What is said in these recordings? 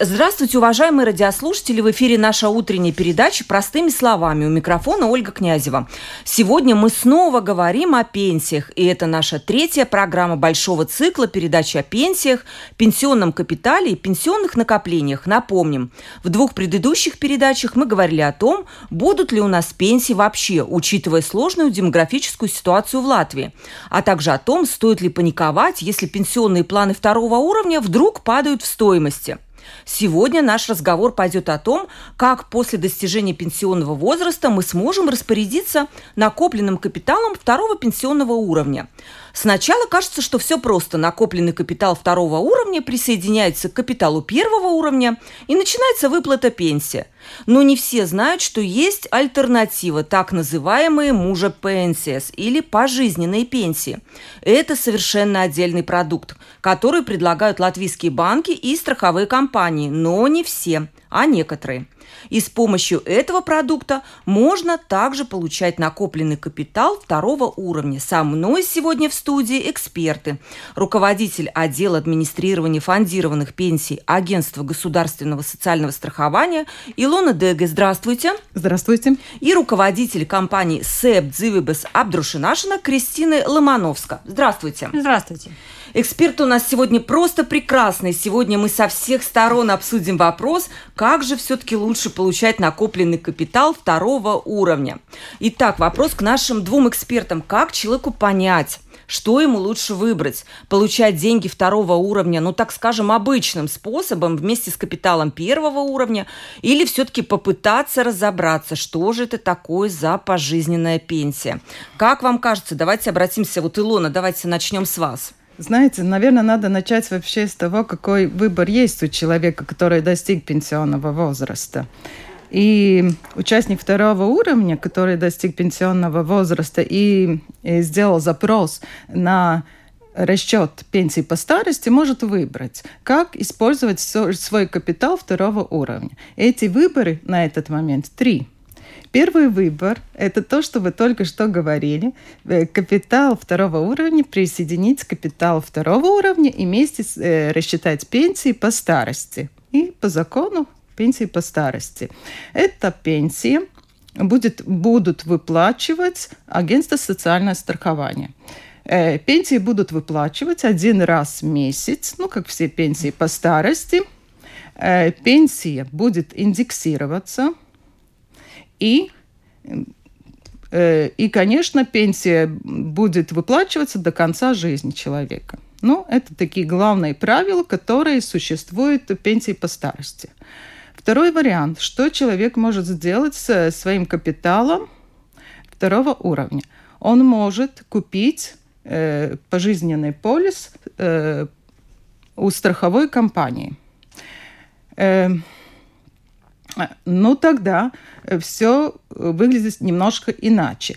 Здравствуйте, уважаемые радиослушатели! В эфире наша утренняя передача «Простыми словами». У микрофона Ольга Князева. Сегодня мы снова говорим о пенсиях. И это наша третья программа большого цикла передач о пенсиях, пенсионном капитале и пенсионных накоплениях. Напомним, в двух предыдущих передачах мы говорили о том, будут ли у нас пенсии вообще, учитывая сложную демографическую ситуацию в Латвии, а также о том, стоит ли паниковать, если пенсионные планы второго уровня вдруг падают в стоимости – Сегодня наш разговор пойдет о том, как после достижения пенсионного возраста мы сможем распорядиться накопленным капиталом второго пенсионного уровня. Сначала кажется, что все просто. Накопленный капитал второго уровня присоединяется к капиталу первого уровня и начинается выплата пенсии. Но не все знают, что есть альтернатива, так называемые мужа пенсиес или пожизненные пенсии. Это совершенно отдельный продукт, который предлагают латвийские банки и страховые компании, но не все, а некоторые. И с помощью этого продукта можно также получать накопленный капитал второго уровня. Со мной сегодня в студии эксперты. Руководитель отдела администрирования фондированных пенсий Агентства государственного социального страхования Илона Деге. Здравствуйте. Здравствуйте. И руководитель компании СЭП Дзивибес Абдрушинашина Кристина Ломановска. Здравствуйте. Здравствуйте. Эксперт у нас сегодня просто прекрасный. Сегодня мы со всех сторон обсудим вопрос, как же все-таки лучше получать накопленный капитал второго уровня. Итак, вопрос к нашим двум экспертам. Как человеку понять, что ему лучше выбрать? Получать деньги второго уровня, ну так скажем, обычным способом вместе с капиталом первого уровня или все-таки попытаться разобраться, что же это такое за пожизненная пенсия? Как вам кажется? Давайте обратимся, вот Илона, давайте начнем с вас. Знаете, наверное, надо начать вообще с того, какой выбор есть у человека, который достиг пенсионного возраста. И участник второго уровня, который достиг пенсионного возраста и, и сделал запрос на расчет пенсии по старости может выбрать, как использовать свой капитал второго уровня. Эти выборы на этот момент три – Первый выбор – это то, что вы только что говорили. Э, капитал второго уровня присоединить к капиталу второго уровня и вместе э, рассчитать пенсии по старости. И по закону пенсии по старости. Эта пенсия будет, будут выплачивать агентство социального страхования. Э, пенсии будут выплачивать один раз в месяц, ну, как все пенсии по старости. Пенсия будет индексироваться – и э, и, конечно, пенсия будет выплачиваться до конца жизни человека. Ну, это такие главные правила, которые существуют в пенсии по старости. Второй вариант. Что человек может сделать со своим капиталом второго уровня? Он может купить э, пожизненный полис э, у страховой компании. Э, ну тогда э, все э, выглядит немножко иначе.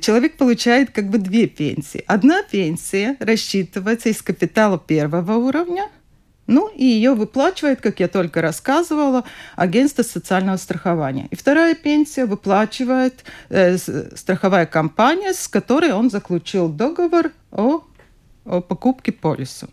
Человек получает как бы две пенсии. Одна пенсия рассчитывается из капитала первого уровня, ну и ее выплачивает, как я только рассказывала, агентство социального страхования. И вторая пенсия выплачивает э, страховая компания, с которой он заключил договор о, о покупке полиса.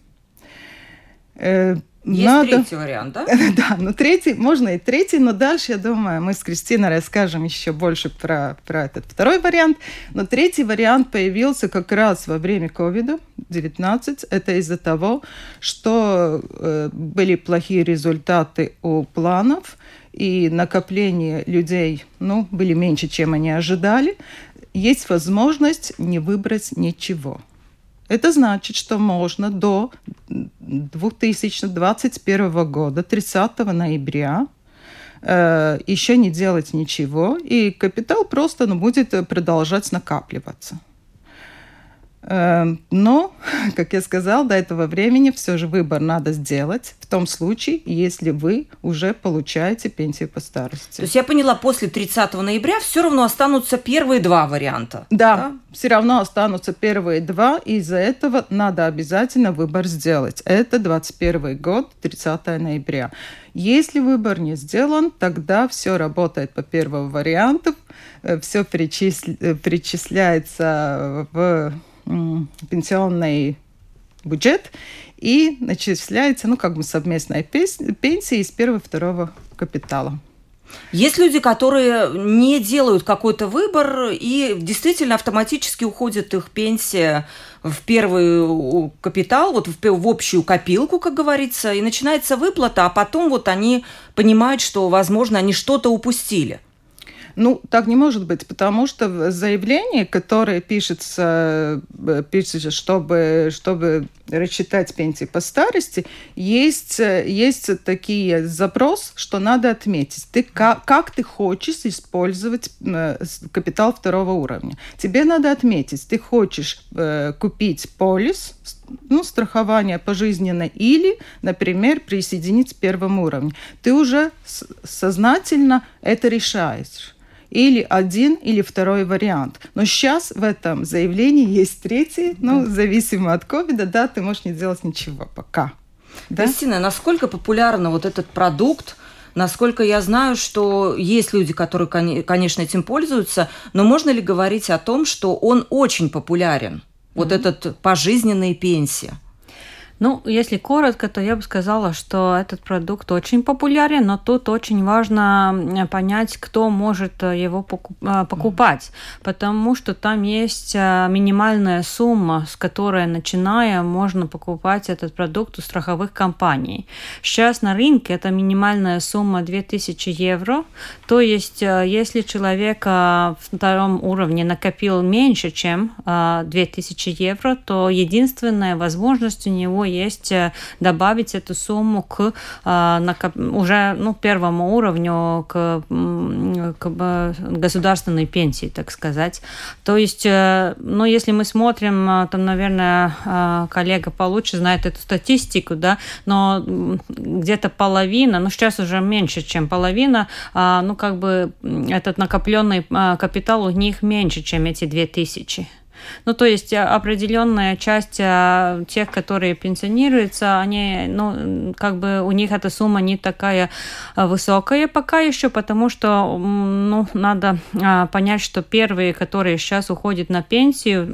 Э, есть Надо... третий вариант, да? да, ну третий, можно и третий, но дальше, я думаю, мы с Кристиной расскажем еще больше про, про этот второй вариант. Но третий вариант появился как раз во время COVID-19. Это из-за того, что э, были плохие результаты у планов, и накопление людей ну, были меньше, чем они ожидали. Есть возможность не выбрать ничего – это значит, что можно до 2021 года, 30 ноября, э, еще не делать ничего, и капитал просто ну, будет продолжать накапливаться. Эм, но, как я сказал, до этого времени все же выбор надо сделать в том случае, если вы уже получаете пенсию по старости. То есть я поняла, после 30 ноября все равно останутся первые два варианта. Да, да? все равно останутся первые два, и из-за этого надо обязательно выбор сделать. Это 21 год, 30 ноября. Если выбор не сделан, тогда все работает по первому варианту, э, все перечисля... Э, перечисляется в пенсионный бюджет и начисляется, ну, как бы совместная пенсия из первого и второго капитала. Есть люди, которые не делают какой-то выбор и действительно автоматически уходит их пенсия в первый капитал, вот в, общую копилку, как говорится, и начинается выплата, а потом вот они понимают, что, возможно, они что-то упустили. Ну, так не может быть, потому что заявление, которое пишется, э, пишется чтобы, чтобы рассчитать пенсии по старости, есть, есть такие запрос, что надо отметить. Ты, как, как ты хочешь использовать э, капитал второго уровня. Тебе надо отметить, ты хочешь э, купить полис, ну, страхование пожизненно или, например, присоединить к первому уровню. Ты уже сознательно это решаешь или один, или второй вариант. Но сейчас в этом заявлении есть третий, ну, зависимо от ковида, да, ты можешь не делать ничего пока. Да? Кристина, насколько популярен вот этот продукт, Насколько я знаю, что есть люди, которые, конечно, этим пользуются, но можно ли говорить о том, что он очень популярен? Mm-hmm. Вот этот пожизненные пенсии. Ну, если коротко, то я бы сказала, что этот продукт очень популярен, но тут очень важно понять, кто может э, его э, покупать, потому что там есть э, минимальная сумма, с которой, начиная, можно покупать этот продукт у страховых компаний. Сейчас на рынке это минимальная сумма 2000 евро, то есть если человек в втором уровне накопил меньше, чем 2000 евро, то единственная возможность у него есть э, добавить эту сумму к э, уже ну, первому уровню, к, к государственной пенсии, так сказать. То есть, э, ну, если мы смотрим, там, наверное, коллега получше знает эту статистику, да, но где-то половина, ну, сейчас уже меньше, чем половина, ну, как бы этот накопленный капитал у них меньше, чем эти 2000. Ну, то есть э, определенная часть э, тех, которые пенсионируются, они, ну, как бы у них эта сумма не такая э, высокая пока еще, потому что, ну, надо понять, что первые, которые сейчас уходят на пенсию,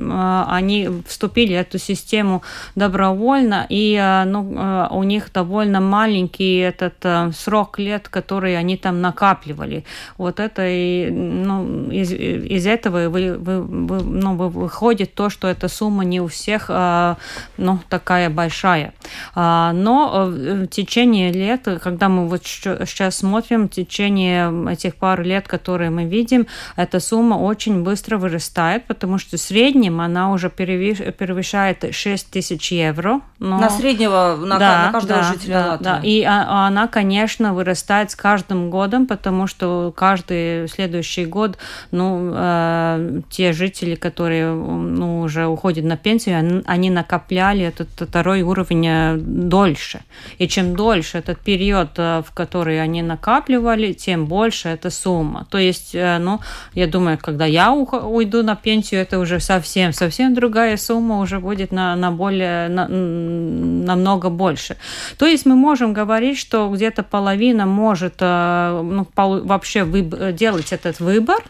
они вступили в эту систему добровольно, и, ну, у них довольно маленький этот срок лет, который они там накапливали. Вот это и, ну, из, из этого вы, вы, вы, ну, вы выходит то, что эта сумма не у всех а, ну, такая большая. А, но э, в течение лет, когда мы вот сейчас смотрим, в течение этих пары лет, которые мы видим, эта сумма очень быстро вырастает, потому что в среднем она уже превышает 6 тысяч евро. Но... На среднего, на, да, на каждого да, жителя да, Латвии. Да. И а, она, конечно, вырастает с каждым годом, потому что каждый следующий год, ну, э, те жители, которые ну, уже уходят на пенсию, они накопляли этот второй уровень э, дольше. И чем дольше этот период, э, в который они накапливали, тем больше эта сумма. То есть, э, ну, я думаю, когда я уйду на пенсию, это уже совсем, совсем другая сумма уже будет на, на более, на, намного больше. То есть мы можем говорить, что где-то половина может ну, вообще делать этот выбор,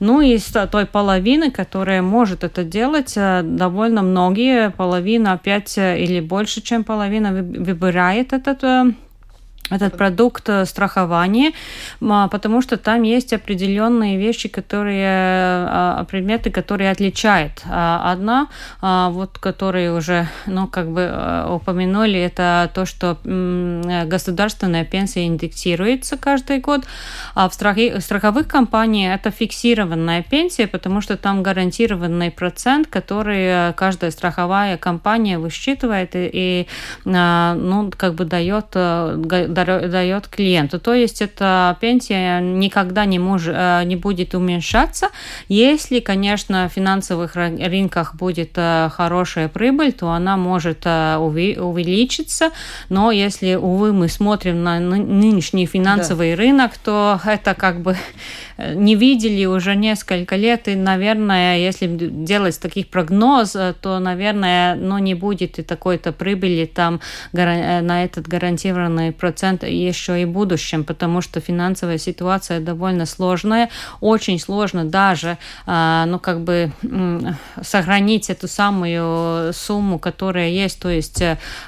ну и с той половины, которая может это делать, э, довольно многие, половина, опять э, или больше, чем половина выбирает этот э, этот продукт э, страхования, потому что там есть определенные вещи, которые, а, предметы, которые отличают. А, одна, а, вот, которые уже, ну, как бы э, упомянули, это то, что государственная пенсия индексируется каждый год, а в страховых компаниях это фиксированная пенсия, потому что там гарантированный процент, который каждая страховая компания высчитывает и, и ну, как бы дает дает клиенту. То есть эта пенсия никогда не, мож, не будет уменьшаться. Если, конечно, в финансовых рынках будет хорошая прибыль, то она может увеличиться. Но если, увы, мы смотрим на нынешний финансовый да. рынок, то это как бы не видели уже несколько лет, и, наверное, если делать таких прогноз, то, наверное, ну, не будет и такой-то прибыли там на этот гарантированный процент еще и в будущем, потому что финансовая ситуация довольно сложная, очень сложно даже, а, ну, как бы сохранить эту самую сумму, которая есть, то есть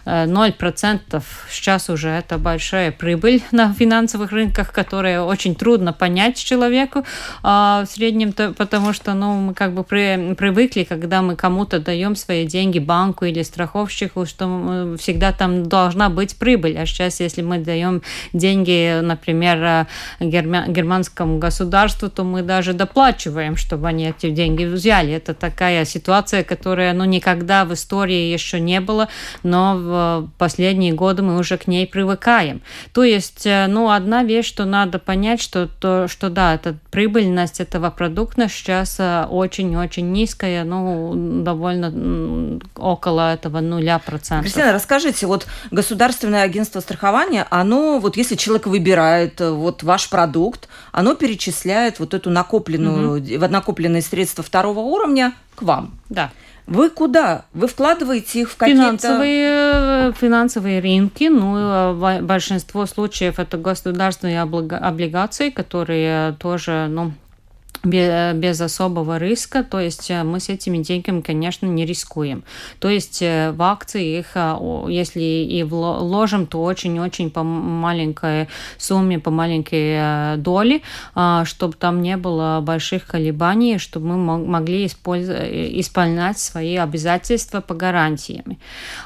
0% э, сейчас уже это большая прибыль на финансовых рынках, которая очень трудно понять человеку а, в среднем, потому что, ну, мы как бы при, привыкли, когда мы кому-то даем свои деньги банку или страховщику, что всегда там должна быть прибыль. А сейчас, если мы даем деньги, например, германскому государству, то мы даже доплачиваем, чтобы они эти деньги взяли. Это такая ситуация, которая ну, никогда в истории еще не было, но в последние годы мы уже к ней привыкаем. То есть, э, ну, одна вещь, что надо понять, что, то, что да, это прибыльность этого продукта сейчас очень-очень э, низкая, ну, довольно около этого нуля процентов. Кристина, расскажите, вот государственное агентство страхования, оно, вот если человек выбирает э, вот ваш продукт, оно перечисляет вот эту накопленную, угу. накопленные средства второго уровня к вам. Да. Вы куда? Вы вкладываете их в какие-то... Финансовые, э, финансовые рынки, ну, э, большинство случаев это государственные облигации, которые тоже, ну, без особого риска, то есть э, мы с этими деньгами, конечно, не рискуем. То есть э, в акции их, э, если и вложим, то очень-очень по маленькой сумме, по маленькой доле, чтобы там не было больших колебаний, чтобы мы могли исполнять свои обязательства по гарантиями.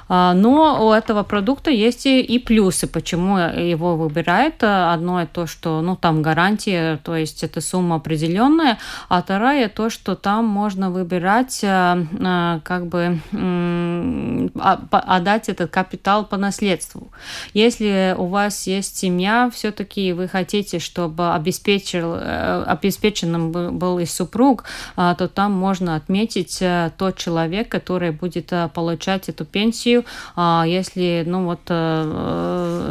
Но у этого продукта есть и плюсы, почему его выбирают. Одно то, что ну, там гарантия, то есть это сумма определенная, основная, а вторая то, что там можно выбирать, э, э, как бы а, отдать этот капитал по наследству. Если у вас есть семья, все-таки вы хотите, чтобы обеспечил, э, обеспеченным был и супруг, то там можно отметить тот человек, который будет получать эту пенсию, если, ну вот,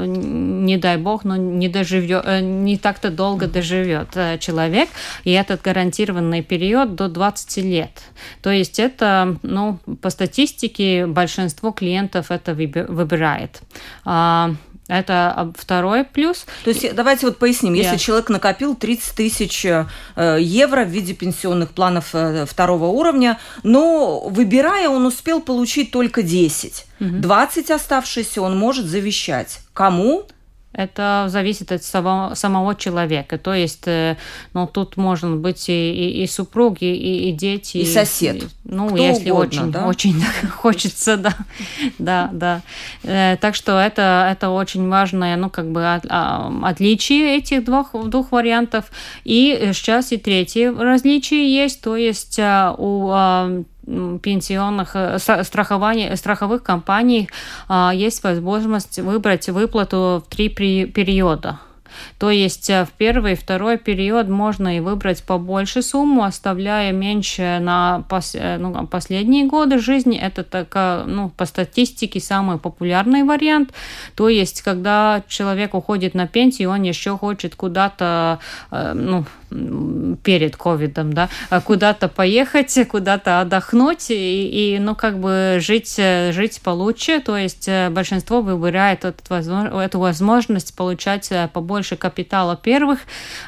не дай бог, но не доживет, не так-то долго доживет человек, и этот гарантированный период до 20 лет. То есть это, ну, по статистике большинство клиентов это выбирает. А, это второй плюс. То есть давайте вот поясним. Если yeah. человек накопил 30 тысяч э, евро в виде пенсионных планов э, второго уровня, но выбирая, он успел получить только 10. Угу. 20 оставшиеся он может завещать. Кому? Это зависит от самого, самого человека. То есть, э, ну, тут может быть и, и, и супруг, и, и дети. И сосед. И, ну, Кто если угодно, очень, да? очень хочется, да. да, да. Э, так что это, это очень важное, ну, как бы от, а, отличие этих двух, двух вариантов. И сейчас и третье различие есть, то есть а, у а, пенсионных э, страхований, страховых компаний а, есть возможность выбрать выплату в три периода. То есть э, в первый и второй период можно и выбрать побольше сумму, оставляя меньше на пос, э, ну, последние годы жизни. Это такая, ну, по статистике самый популярный вариант. То есть, когда человек уходит на пенсию, он еще хочет куда-то, ну, перед ковидом, да, куда-то поехать, куда-то отдохнуть и, и, ну, как бы жить, жить получше. То есть большинство выбирает эту возможность получать побольше капитала первых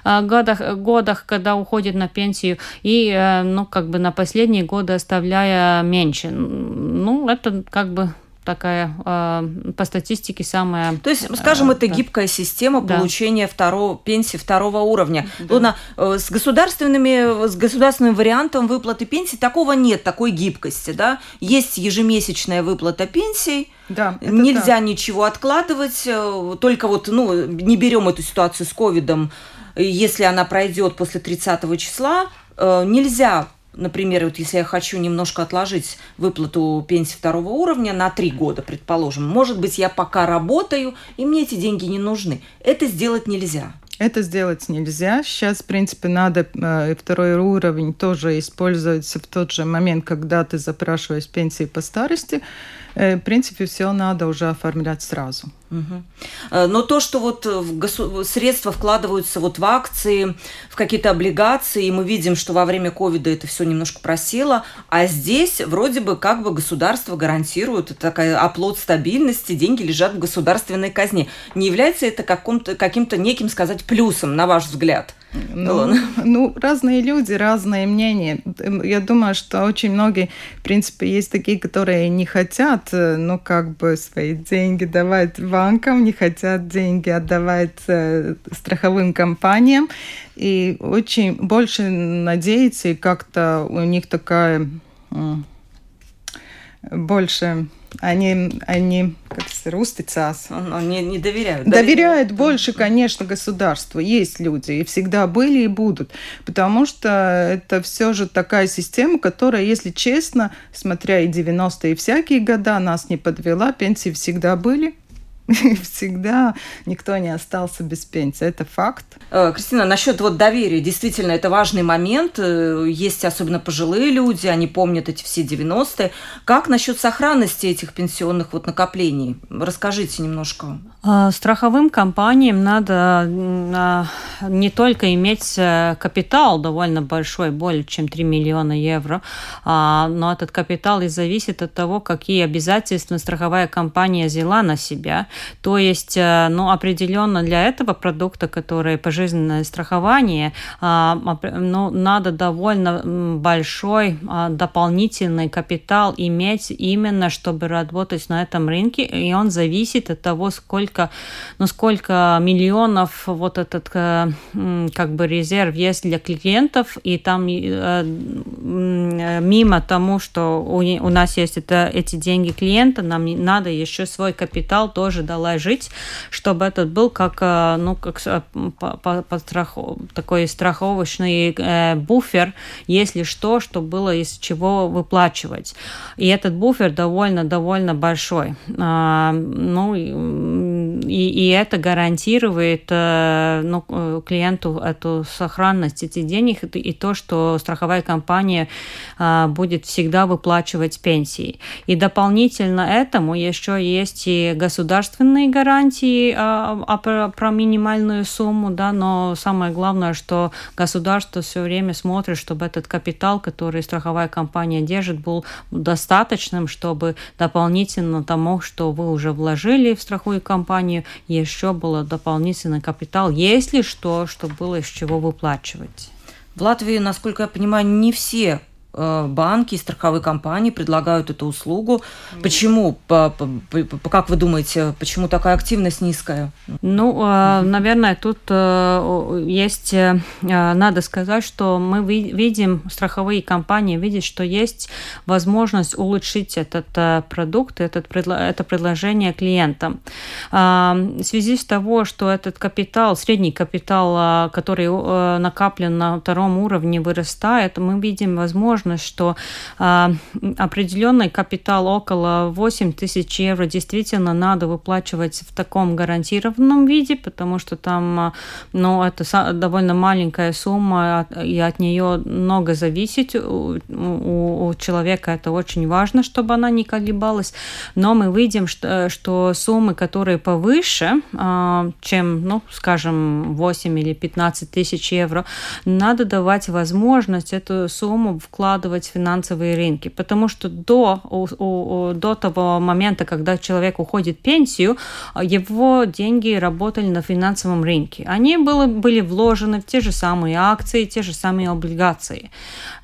э, годах, годах, когда уходит на пенсию, и, э, ну, как бы на последние годы оставляя меньше. Ну, это как бы такая э, по статистике самая. То есть, скажем, э, это да. гибкая система да. получения второго пенсии второго уровня. Да. Луна, э, с государственными с государственным вариантом выплаты пенсии такого нет, такой гибкости, да? Есть ежемесячная выплата пенсий. Да, Нельзя так. ничего откладывать, э, только вот, ну, не берем эту ситуацию с ковидом, если она пройдет после 30 числа, э, нельзя например, вот если я хочу немножко отложить выплату пенсии второго уровня на три года, предположим, может быть, я пока работаю, и мне эти деньги не нужны. Это сделать нельзя. Это сделать нельзя. Сейчас, в принципе, надо э, второй уровень тоже использовать в тот же момент, когда ты запрашиваешь пенсии по старости. Э, в принципе, все надо уже оформлять сразу. Угу. Но то, что вот в госу... средства вкладываются вот в акции, в какие-то облигации, и мы видим, что во время ковида это все немножко просело, а здесь вроде бы как бы государство гарантирует, это такая оплот стабильности, деньги лежат в государственной казне. Не является это каким-то неким, сказать, плюсом, на ваш взгляд? Ну, ну, разные люди, разные мнения. Я думаю, что очень многие, в принципе, есть такие, которые не хотят, э, ну, как бы свои деньги давать банкам, не хотят деньги отдавать э, страховым компаниям, и очень больше надеются, и как-то у них такая больше они, они как сказать, устицās. Они не доверяют. Доверяют больше, конечно, государству. Есть люди, и всегда были, и будут. Потому что это все же такая система, которая, если честно, смотря и 90-е, и всякие года, нас не подвела. Пенсии всегда были. всегда никто не остался без пенсии. Это факт. Э, Кристина, насчет вот доверия, действительно, это важный момент. Э, есть особенно пожилые люди, они помнят эти все 90-е. Как насчет сохранности этих пенсионных вот накоплений? Расскажите немножко. А, страховым компаниям надо а, не только иметь э, капитал довольно большой, более чем 3 миллиона евро, а, но этот капитал и зависит от того, какие обязательства страховая компания взяла на себя. То есть, э, ну, определенно для этого продукта, который пожизненное страхование, ну, надо довольно большой дополнительный капитал иметь именно, чтобы работать на этом рынке, и он зависит от того, сколько сколько, ну, сколько миллионов вот этот э, как бы резерв есть для клиентов, и там э, мимо тому, что у, нас есть это, эти деньги клиента, нам надо еще свой капитал тоже доложить, чтобы этот был как, э, ну, как по, по страху, такой страховочный э, буфер, если что, что было из чего выплачивать. И этот буфер довольно-довольно большой. А, ну, и, и это гарантирует э, ну, э, клиенту эту сохранность этих денег и то, что страховая компания э, будет всегда выплачивать пенсии. И дополнительно этому еще есть и государственные гарантии а, а про, про минимальную сумму, да, но самое главное, что государство все время смотрит, чтобы этот капитал, который страховая компания держит, был достаточным, чтобы дополнительно тому, что вы уже вложили в страховую компанию, компанию еще было дополнительный капитал, если что, что было из чего выплачивать. В Латвии, насколько я понимаю, не все банки и страховые компании предлагают эту услугу. Почему, как вы думаете, почему такая активность низкая? Ну, э, наверное, тут э, есть, надо сказать, что мы видим, страховые компании видят, что есть возможность улучшить этот продукт, этот, это предложение клиентам. В связи с того, что этот капитал, средний капитал, который накоплен на втором уровне, вырастает, мы видим возможность возможность, что э, определенный капитал около 8 тысяч евро действительно надо выплачивать в таком гарантированном виде, потому что там, ну, это довольно маленькая сумма, и от нее много зависит. У, у, у человека это очень важно, чтобы она не колебалась. Но мы видим, что, что суммы, которые повыше, э, чем, ну, скажем, 8 или 15 тысяч евро, надо давать возможность эту сумму вкладывать вкладывать в финансовые рынки, потому что до, до того момента, когда человек уходит в пенсию, его деньги работали на финансовом рынке. Они были, были вложены в те же самые акции, те же самые облигации.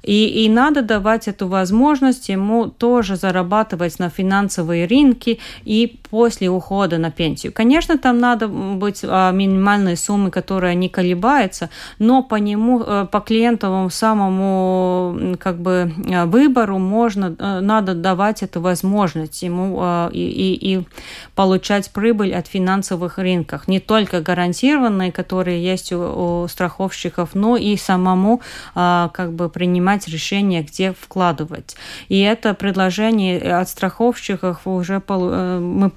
И, и надо давать эту возможность ему тоже зарабатывать на финансовые рынки и после ухода на пенсию. Конечно, там надо быть а, минимальной суммы, которая не колебается, но по нему, э, по клиентовому самому как как бы выбору можно, надо давать эту возможность ему и, и, и получать прибыль от финансовых рынков. Не только гарантированные, которые есть у, у страховщиков, но и самому как бы принимать решение, где вкладывать. И это предложение от страховщиков уже мы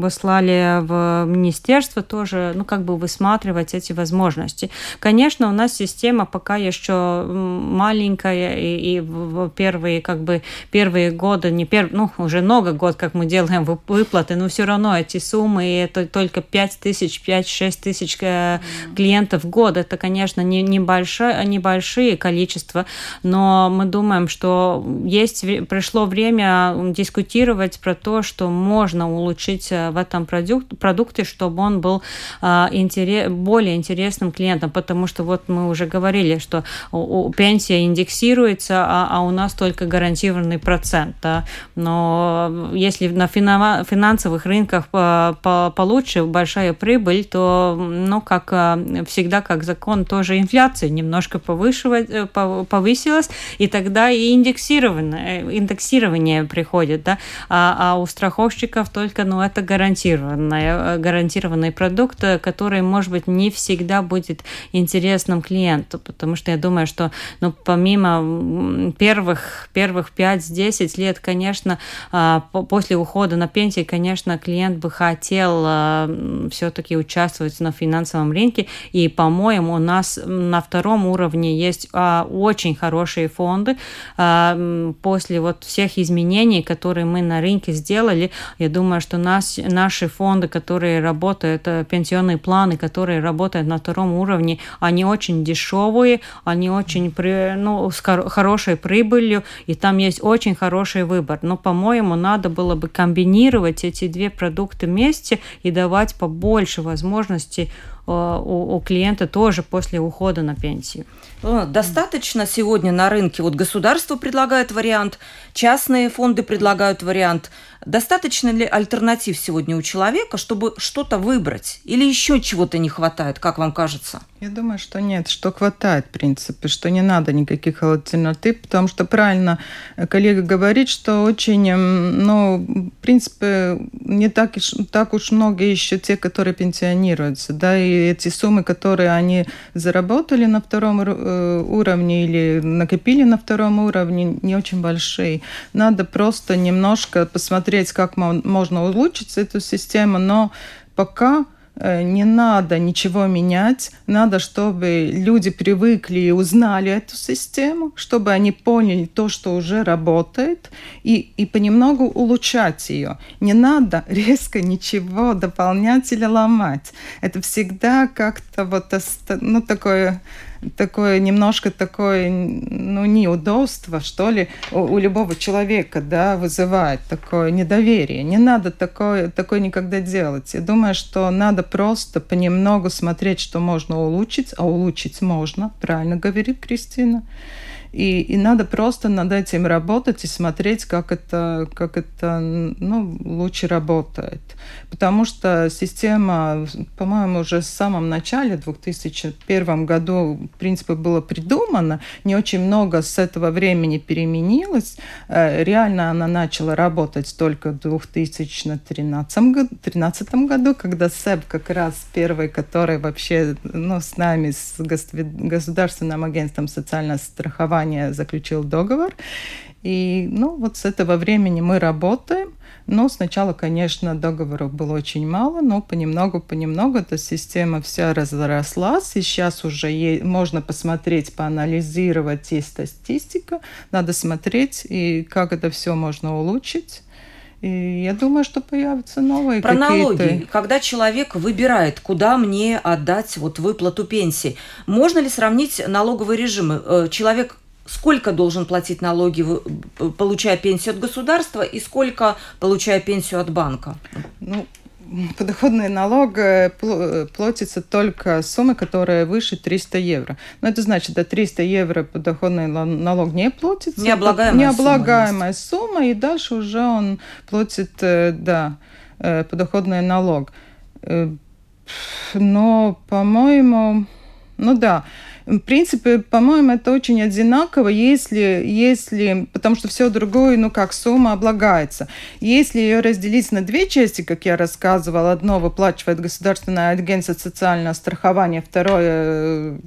послали в министерство тоже, ну, как бы высматривать эти возможности. Конечно, у нас система пока еще маленькая, и, и в первые, как бы, первые годы, не пер, ну, уже много год, как мы делаем выплаты, но все равно эти суммы, и это только 5 тысяч, 5-6 тысяч э, клиентов в год, это, конечно, не, небольшое, небольшие количества, но мы думаем, что есть, пришло время дискутировать про то, что можно улучшить э, в этом продукт, продукте, чтобы он был а, интерес, более интересным клиентам, потому что вот мы уже говорили, что у, у пенсия индексируется, а, а у нас только гарантированный процент. Да? Но если на финансовых рынках по, получше большая прибыль, то, ну, как а, всегда, как закон, тоже инфляция немножко э, повысилась, и тогда и индексирование, э, индексирование приходит, да, а, а у страховщиков только, ну, это гарантированное, гарантированный продукт, который, может быть, не всегда будет интересным клиенту, потому что я думаю, что, ну, помимо первых, первых 5-10 лет, конечно, а, после ухода на пенсию, конечно, клиент бы хотел а, все-таки участвовать на финансовом рынке, и, по-моему, у нас на втором уровне есть а, очень хорошие фонды. После вот всех изменений, которые мы на рынке сделали, я думаю, что нас, наши фонды, которые работают, э, пенсионные планы, которые работают на втором уровне, они очень дешевые, они очень ну, с хорошей прибылью, и там есть очень хороший выбор. Но, по-моему, надо было бы комбинировать эти две продукты вместе и давать побольше возможностей Э, у, у клиента тоже после ухода на пенсию. Э, достаточно сегодня на рынке, вот государство предлагает вариант, частные фонды предлагают вариант. Достаточно ли альтернатив сегодня у человека, чтобы что-то выбрать? Или еще чего-то не хватает, как вам кажется? Я думаю, что нет, что хватает, в принципе, что не надо никаких альтернатив, потому что правильно коллега говорит, что очень, эм, ну, в принципе, не так, так уж много еще те, которые пенсионируются, да, и эти суммы, которые они заработали на втором э, уровне или накопили на втором уровне, не очень большие. Надо просто немножко посмотреть, как можно улучшить эту систему, но пока Э, не надо ничего менять, надо, чтобы люди привыкли и узнали эту систему, чтобы они поняли то, что уже работает, и, и понемногу улучшать ее. Не надо резко ничего дополнять или ломать. Это всегда как-то вот ну, такое такое немножко такое, ну, неудобство, что ли, у, у любого человека, да, вызывает такое недоверие. Не надо такое, такое никогда делать. Я думаю, что надо просто понемногу смотреть, что можно улучшить, а улучшить можно, правильно говорит Кристина. И, и надо просто над этим работать и смотреть, как это, как это ну, лучше работает. Потому что система, по-моему, уже в самом начале, в 2001 году, в принципе, была придумана. Не очень много с этого времени переменилось. Э, реально она начала работать только в 2013 году, 2013 году когда СЭБ как раз первый, который вообще ну, с нами, с Государственным агентством социального страхования компания заключил договор. И, ну, вот с этого времени мы работаем. Но сначала, конечно, договоров было очень мало, но понемногу-понемногу эта система вся разрослась, и сейчас уже е- можно посмотреть, поанализировать, есть статистика, надо смотреть, и как это все можно улучшить. И я думаю, что появятся новые Про налоги. Когда человек выбирает, куда мне отдать вот выплату пенсии, можно ли сравнить налоговые режимы? Э, человек сколько должен платить налоги, получая пенсию от государства, и сколько получая пенсию от банка? Ну, подоходный налог э, э, платится только суммы, которая выше 300 евро. Но это значит, до 300 евро подоходный налог не платится. Необлагаемая, необлагаемая сумма, сумма, и дальше уже он платит, э, да, подоходный налог. Но, по-моему, ну да, В принципе, по-моему, это очень одинаково, если, если, потому что все другое, ну как, сумма облагается. Если ее разделить на две части, как я рассказывала, одно выплачивает Государственное агентство социального страхования, второе,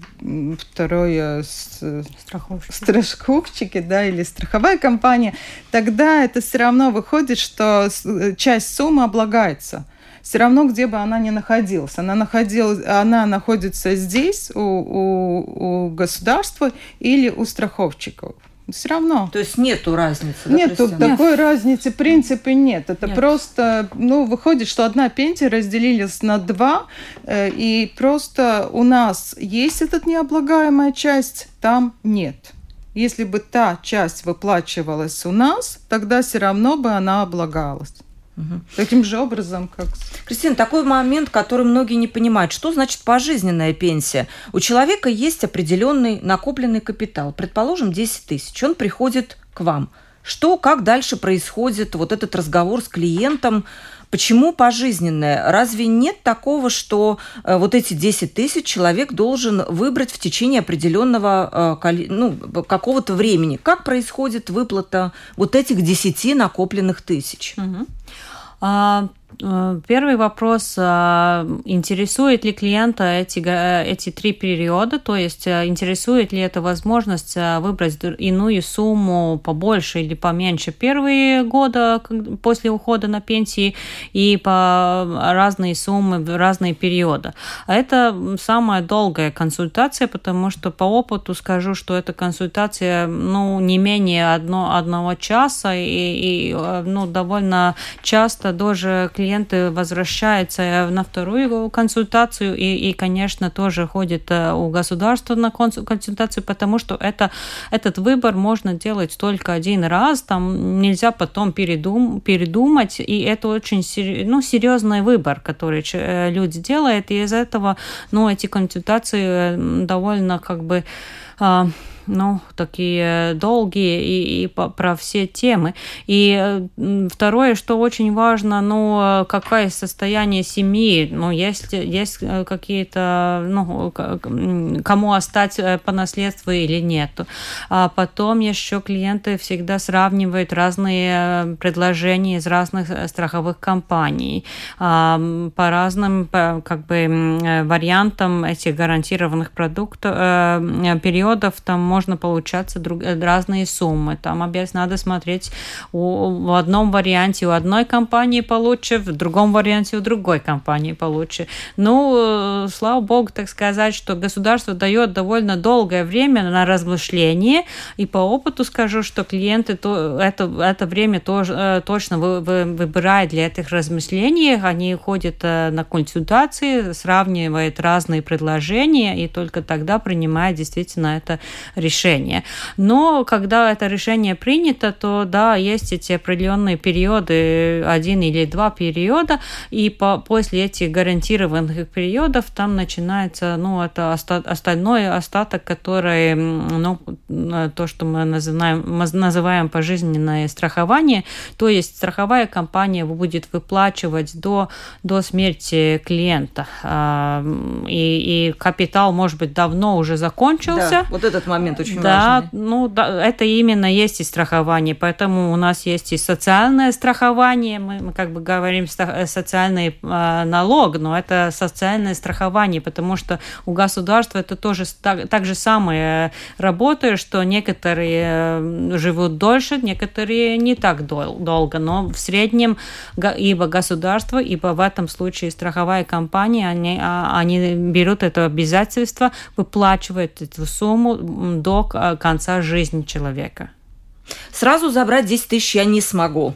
второе страховщики. страховщики, да, или страховая компания, тогда это все равно выходит, что часть суммы облагается все равно, где бы она ни находилась. Она, находилась, она находится здесь, у, у, у государства или у страховщиков. Все равно. То есть нету разницы? Да, нету такой нет. разницы, в принципе, нет. Это нет. просто, ну, выходит, что одна пенсия разделилась на два, э, и просто у нас есть эта необлагаемая часть, там нет. Если бы та часть выплачивалась у нас, тогда все равно бы она облагалась. Угу. Таким же образом, как... Кристина, такой момент, который многие не понимают. Что значит пожизненная пенсия? У человека есть определенный накопленный капитал. Предположим, 10 тысяч. Он приходит к вам. Что, как дальше происходит вот этот разговор с клиентом? Почему пожизненная? Разве нет такого, что э, вот эти 10 тысяч человек должен выбрать в течение определенного э, ну, какого-то времени? Как происходит выплата вот этих 10 накопленных тысяч? Угу. А, первый вопрос, а, интересует ли клиента эти, эти три периода, то есть э, интересует ли это возможность э, выбрать иную сумму побольше или поменьше первые года после ухода на пенсии и по разные суммы в разные периоды. А это самая долгая консультация, потому что по опыту скажу, что эта консультация ну, не менее одно, одного часа и, и ну, довольно часто даже клиенты возвращаются на вторую консультацию и, и конечно, тоже ходят э, у государства на консультацию, потому что это, этот выбор можно делать только один раз, там нельзя потом передум, передумать, и это очень ну, серьезный выбор, который э, люди делают, и из этого ну, эти консультации э, довольно как бы а, ну, такие долгие и, и про все темы. И второе, что очень важно, ну, какое состояние семьи, ну, есть, есть э, какие-то, ну, кому остать э, по наследству или нет. А потом еще клиенты всегда сравнивают разные э, предложения из разных страховых компаний а, по разным, как бы, вариантам этих гарантированных продуктов, периодов, там можно получаться друг, э, разные суммы. Там опять надо смотреть у, в одном варианте у одной компании получше, в другом варианте у другой компании получше. Ну, э, слава богу, так сказать, что государство дает довольно долгое время на размышление, и по опыту скажу, что клиенты то, это, это время тоже, э, точно вы, вы, выбирают для этих размышлений, они ходят на консультации, сравнивают разные предложения, и только тогда принимают действительно это решение. Но когда это решение принято, то да, есть эти определенные периоды, один или два периода, и по, после этих гарантированных периодов там начинается, ну, это оста остальной остаток, который, ну, то, что мы называем, мы называем пожизненное страхование, то есть страховая компания будет выплачивать до, до смерти клиента. И, и капитал, может быть, давно уже закончился. Да, вот этот момент момент очень да, важный. Ну, да, это именно есть и страхование, поэтому у нас есть и социальное страхование, мы, мы как бы говорим э, социальный э, налог, но это социальное страхование, потому что у государства это тоже так, так же самое работает, что некоторые э, живут дольше, некоторые не так дол- долго, но в среднем ибо государство, ибо в этом случае страховая компания, они, а, они берут это обязательство, выплачивают эту сумму до конца жизни человека. Сразу забрать 10 тысяч я не смогу.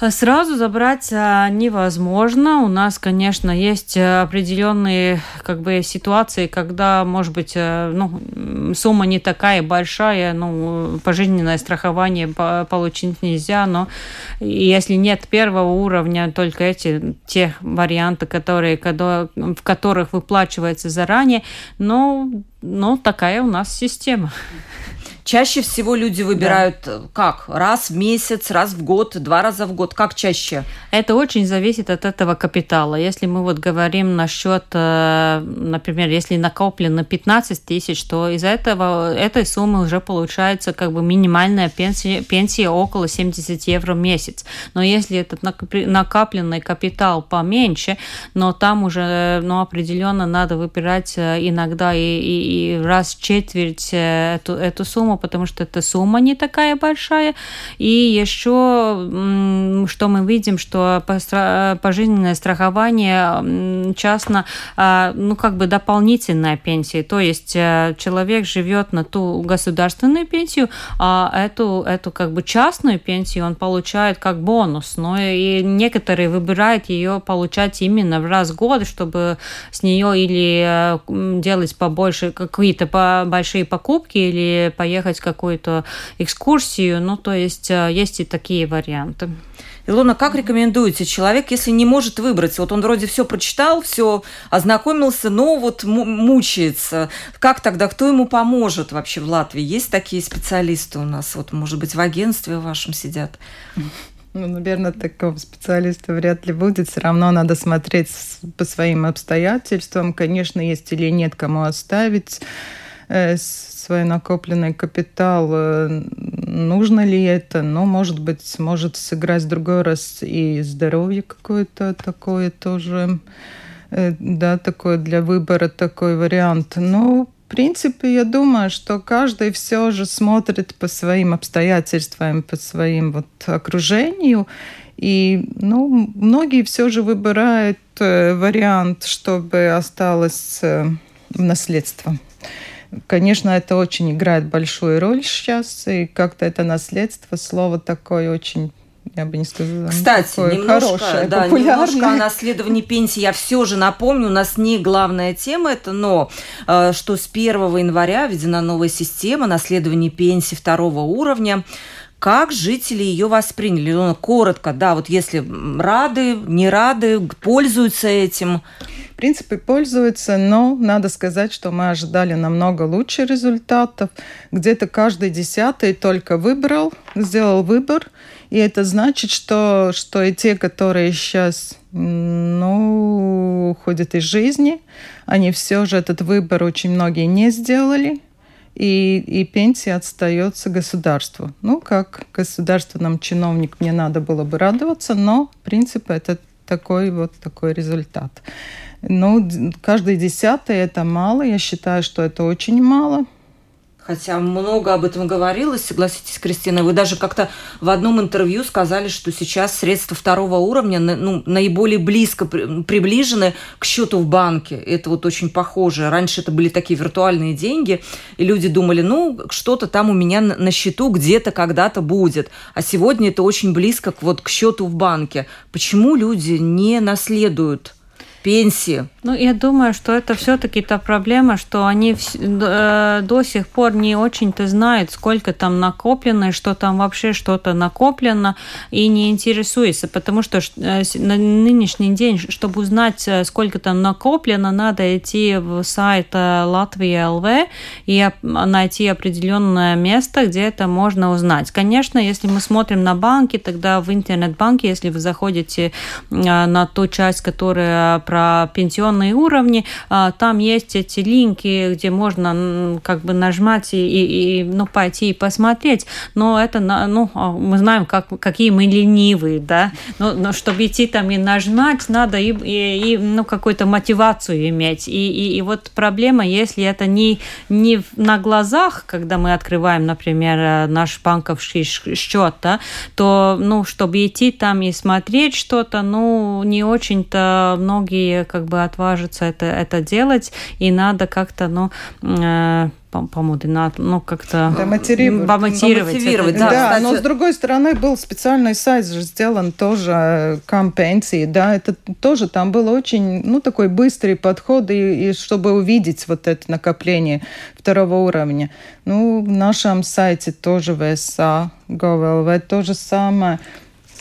Сразу забрать а, невозможно. У нас, конечно, есть определенные как бы, ситуации, когда, может быть, э, ну, сумма не такая большая, ну, пожизненное страхование получить нельзя, но если нет первого уровня, только эти те варианты, которые, в которых выплачивается заранее, ну, ну такая у нас система. Чаще всего люди выбирают да. как? Раз в месяц, раз в год, два раза в год? Как чаще? Это очень зависит от этого капитала. Если мы вот говорим насчет, э, например, если накоплено 15 тысяч, то из этого, этой суммы уже получается как бы минимальная пенсия, пенсия около 70 евро в месяц. Но если этот накопленный капитал поменьше, но там уже ну, определенно надо выбирать э, иногда и, и, и раз в четверть э, эту, эту сумму, потому что эта сумма не такая большая. И еще, что мы видим, что пожизненное страхование частно, а, ну, как бы дополнительная пенсия. То есть э, человек живет на ту государственную пенсию, а эту, эту как бы частную пенсию он получает как бонус. Но и некоторые выбирают ее получать именно в раз в год, чтобы с нее или делать побольше какие-то большие покупки или поехать в какую-то экскурсию. Ну, то есть э, есть и такие варианты. Илона, как рекомендуете человек, если не может выбрать? Вот он вроде все прочитал, все ознакомился, но вот мучается. Как тогда, кто ему поможет вообще в Латвии? Есть такие специалисты у нас? Вот, может быть, в агентстве вашем сидят? Ну, наверное, такого специалиста вряд ли будет. Все равно надо смотреть по своим обстоятельствам. Конечно, есть или нет кому оставить свой накопленный капитал. Э, нужно ли это? Но, может быть, может сыграть в другой раз и здоровье какое-то такое тоже. Э, да, такое для выбора такой вариант. Но в принципе, я думаю, что каждый все же смотрит по своим обстоятельствам, по своим вот окружению. И ну, многие все же выбирают э, вариант, чтобы осталось э, в наследство. Конечно, это очень играет большую роль сейчас, и как-то это наследство, слово такое очень я бы не сказала. Кстати, немножко, хорошее, да, немножко о наследовании пенсии я все же напомню. У нас не главная тема это, но э, что с 1 января введена новая система наследования пенсии второго уровня. Как жители ее восприняли? Ну, коротко, да, вот если рады, не рады, пользуются этим. В принципе, пользуются, но надо сказать, что мы ожидали намного лучше результатов. Где-то каждый десятый только выбрал, сделал выбор, и это значит, что, что и те, которые сейчас ну, уходят из жизни, они все же этот выбор очень многие не сделали, и, и пенсия отстается государству. Ну, как государственным чиновник мне надо было бы радоваться, но, в принципе, это такой вот такой результат. Ну, каждый десятый это мало. Я считаю, что это очень мало. Хотя много об этом говорилось, согласитесь, Кристина. Вы даже как-то в одном интервью сказали, что сейчас средства второго уровня ну, наиболее близко приближены к счету в банке. Это вот очень похоже. Раньше это были такие виртуальные деньги, и люди думали, ну, что-то там у меня на счету где-то когда-то будет. А сегодня это очень близко к, вот, к счету в банке. Почему люди не наследуют пенсии? Ну, я думаю, что это все-таки та проблема, что они э, до сих пор не очень-то знают, сколько там накоплено, и что там вообще что-то накоплено, и не интересуются, потому что э, на нынешний день, чтобы узнать, э, сколько там накоплено, надо идти в сайт Латвии ЛВ и найти определенное место, где это можно узнать. Конечно, если мы смотрим на банки, тогда в интернет-банке, если вы заходите на ту часть, которая про пенсионные уровни, а, там есть эти линки, где можно как бы нажимать и, и ну, пойти и посмотреть, но это, ну, а, мы знаем, как, какие мы ленивые, да, но, но чтобы идти там и нажимать, надо и, и, и ну, какую-то мотивацию иметь, и, и, и вот проблема, если это не, не на глазах, когда мы открываем, например, э, наш банковский счет, да, то, ну, чтобы идти там и смотреть что-то, ну, не очень-то многие как бы отважиться это, это делать, и надо как-то, ну, э, помудинать, ну, как-то да, мотивировать. Помотивировать, да. Да, но с другой стороны был специальный сайт же сделан тоже компенсии, да, это тоже там был очень, ну, такой быстрый подход, и, и чтобы увидеть вот это накопление второго уровня. Ну, в нашем сайте тоже VSA, GovLV то же самое.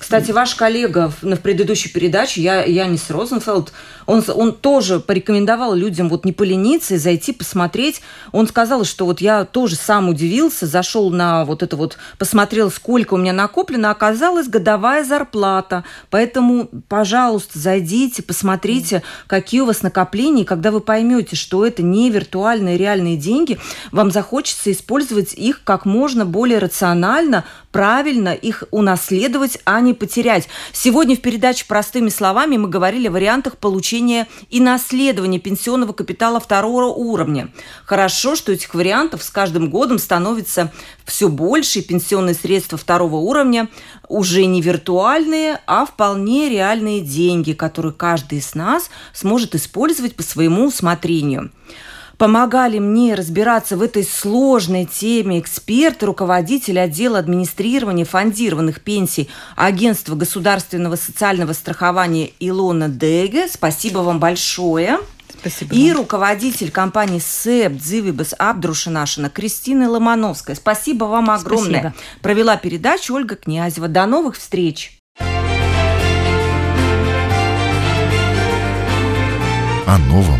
Кстати, ваш коллега в, в предыдущей передаче, я, Янис Розенфелд, он, он тоже порекомендовал людям вот не полениться и зайти посмотреть. Он сказал, что вот я тоже сам удивился, зашел на вот это вот, посмотрел, сколько у меня накоплено, оказалась годовая зарплата. Поэтому, пожалуйста, зайдите, посмотрите, какие у вас накопления, и когда вы поймете, что это не виртуальные реальные деньги, вам захочется использовать их как можно более рационально, правильно их унаследовать, а не потерять. Сегодня в передаче «Простыми словами» мы говорили о вариантах получения и наследования пенсионного капитала второго уровня. Хорошо, что этих вариантов с каждым годом становится все больше, и пенсионные средства второго уровня уже не виртуальные, а вполне реальные деньги, которые каждый из нас сможет использовать по своему усмотрению помогали мне разбираться в этой сложной теме эксперты, руководитель отдела администрирования фондированных пенсий Агентства государственного социального страхования Илона Деге. Спасибо вам большое. Спасибо. И руководитель компании СЭП Дзивибас Абдрушинашина Кристина Ломановская. Спасибо вам огромное. Спасибо. Провела передачу Ольга Князева. До новых встреч. О новом,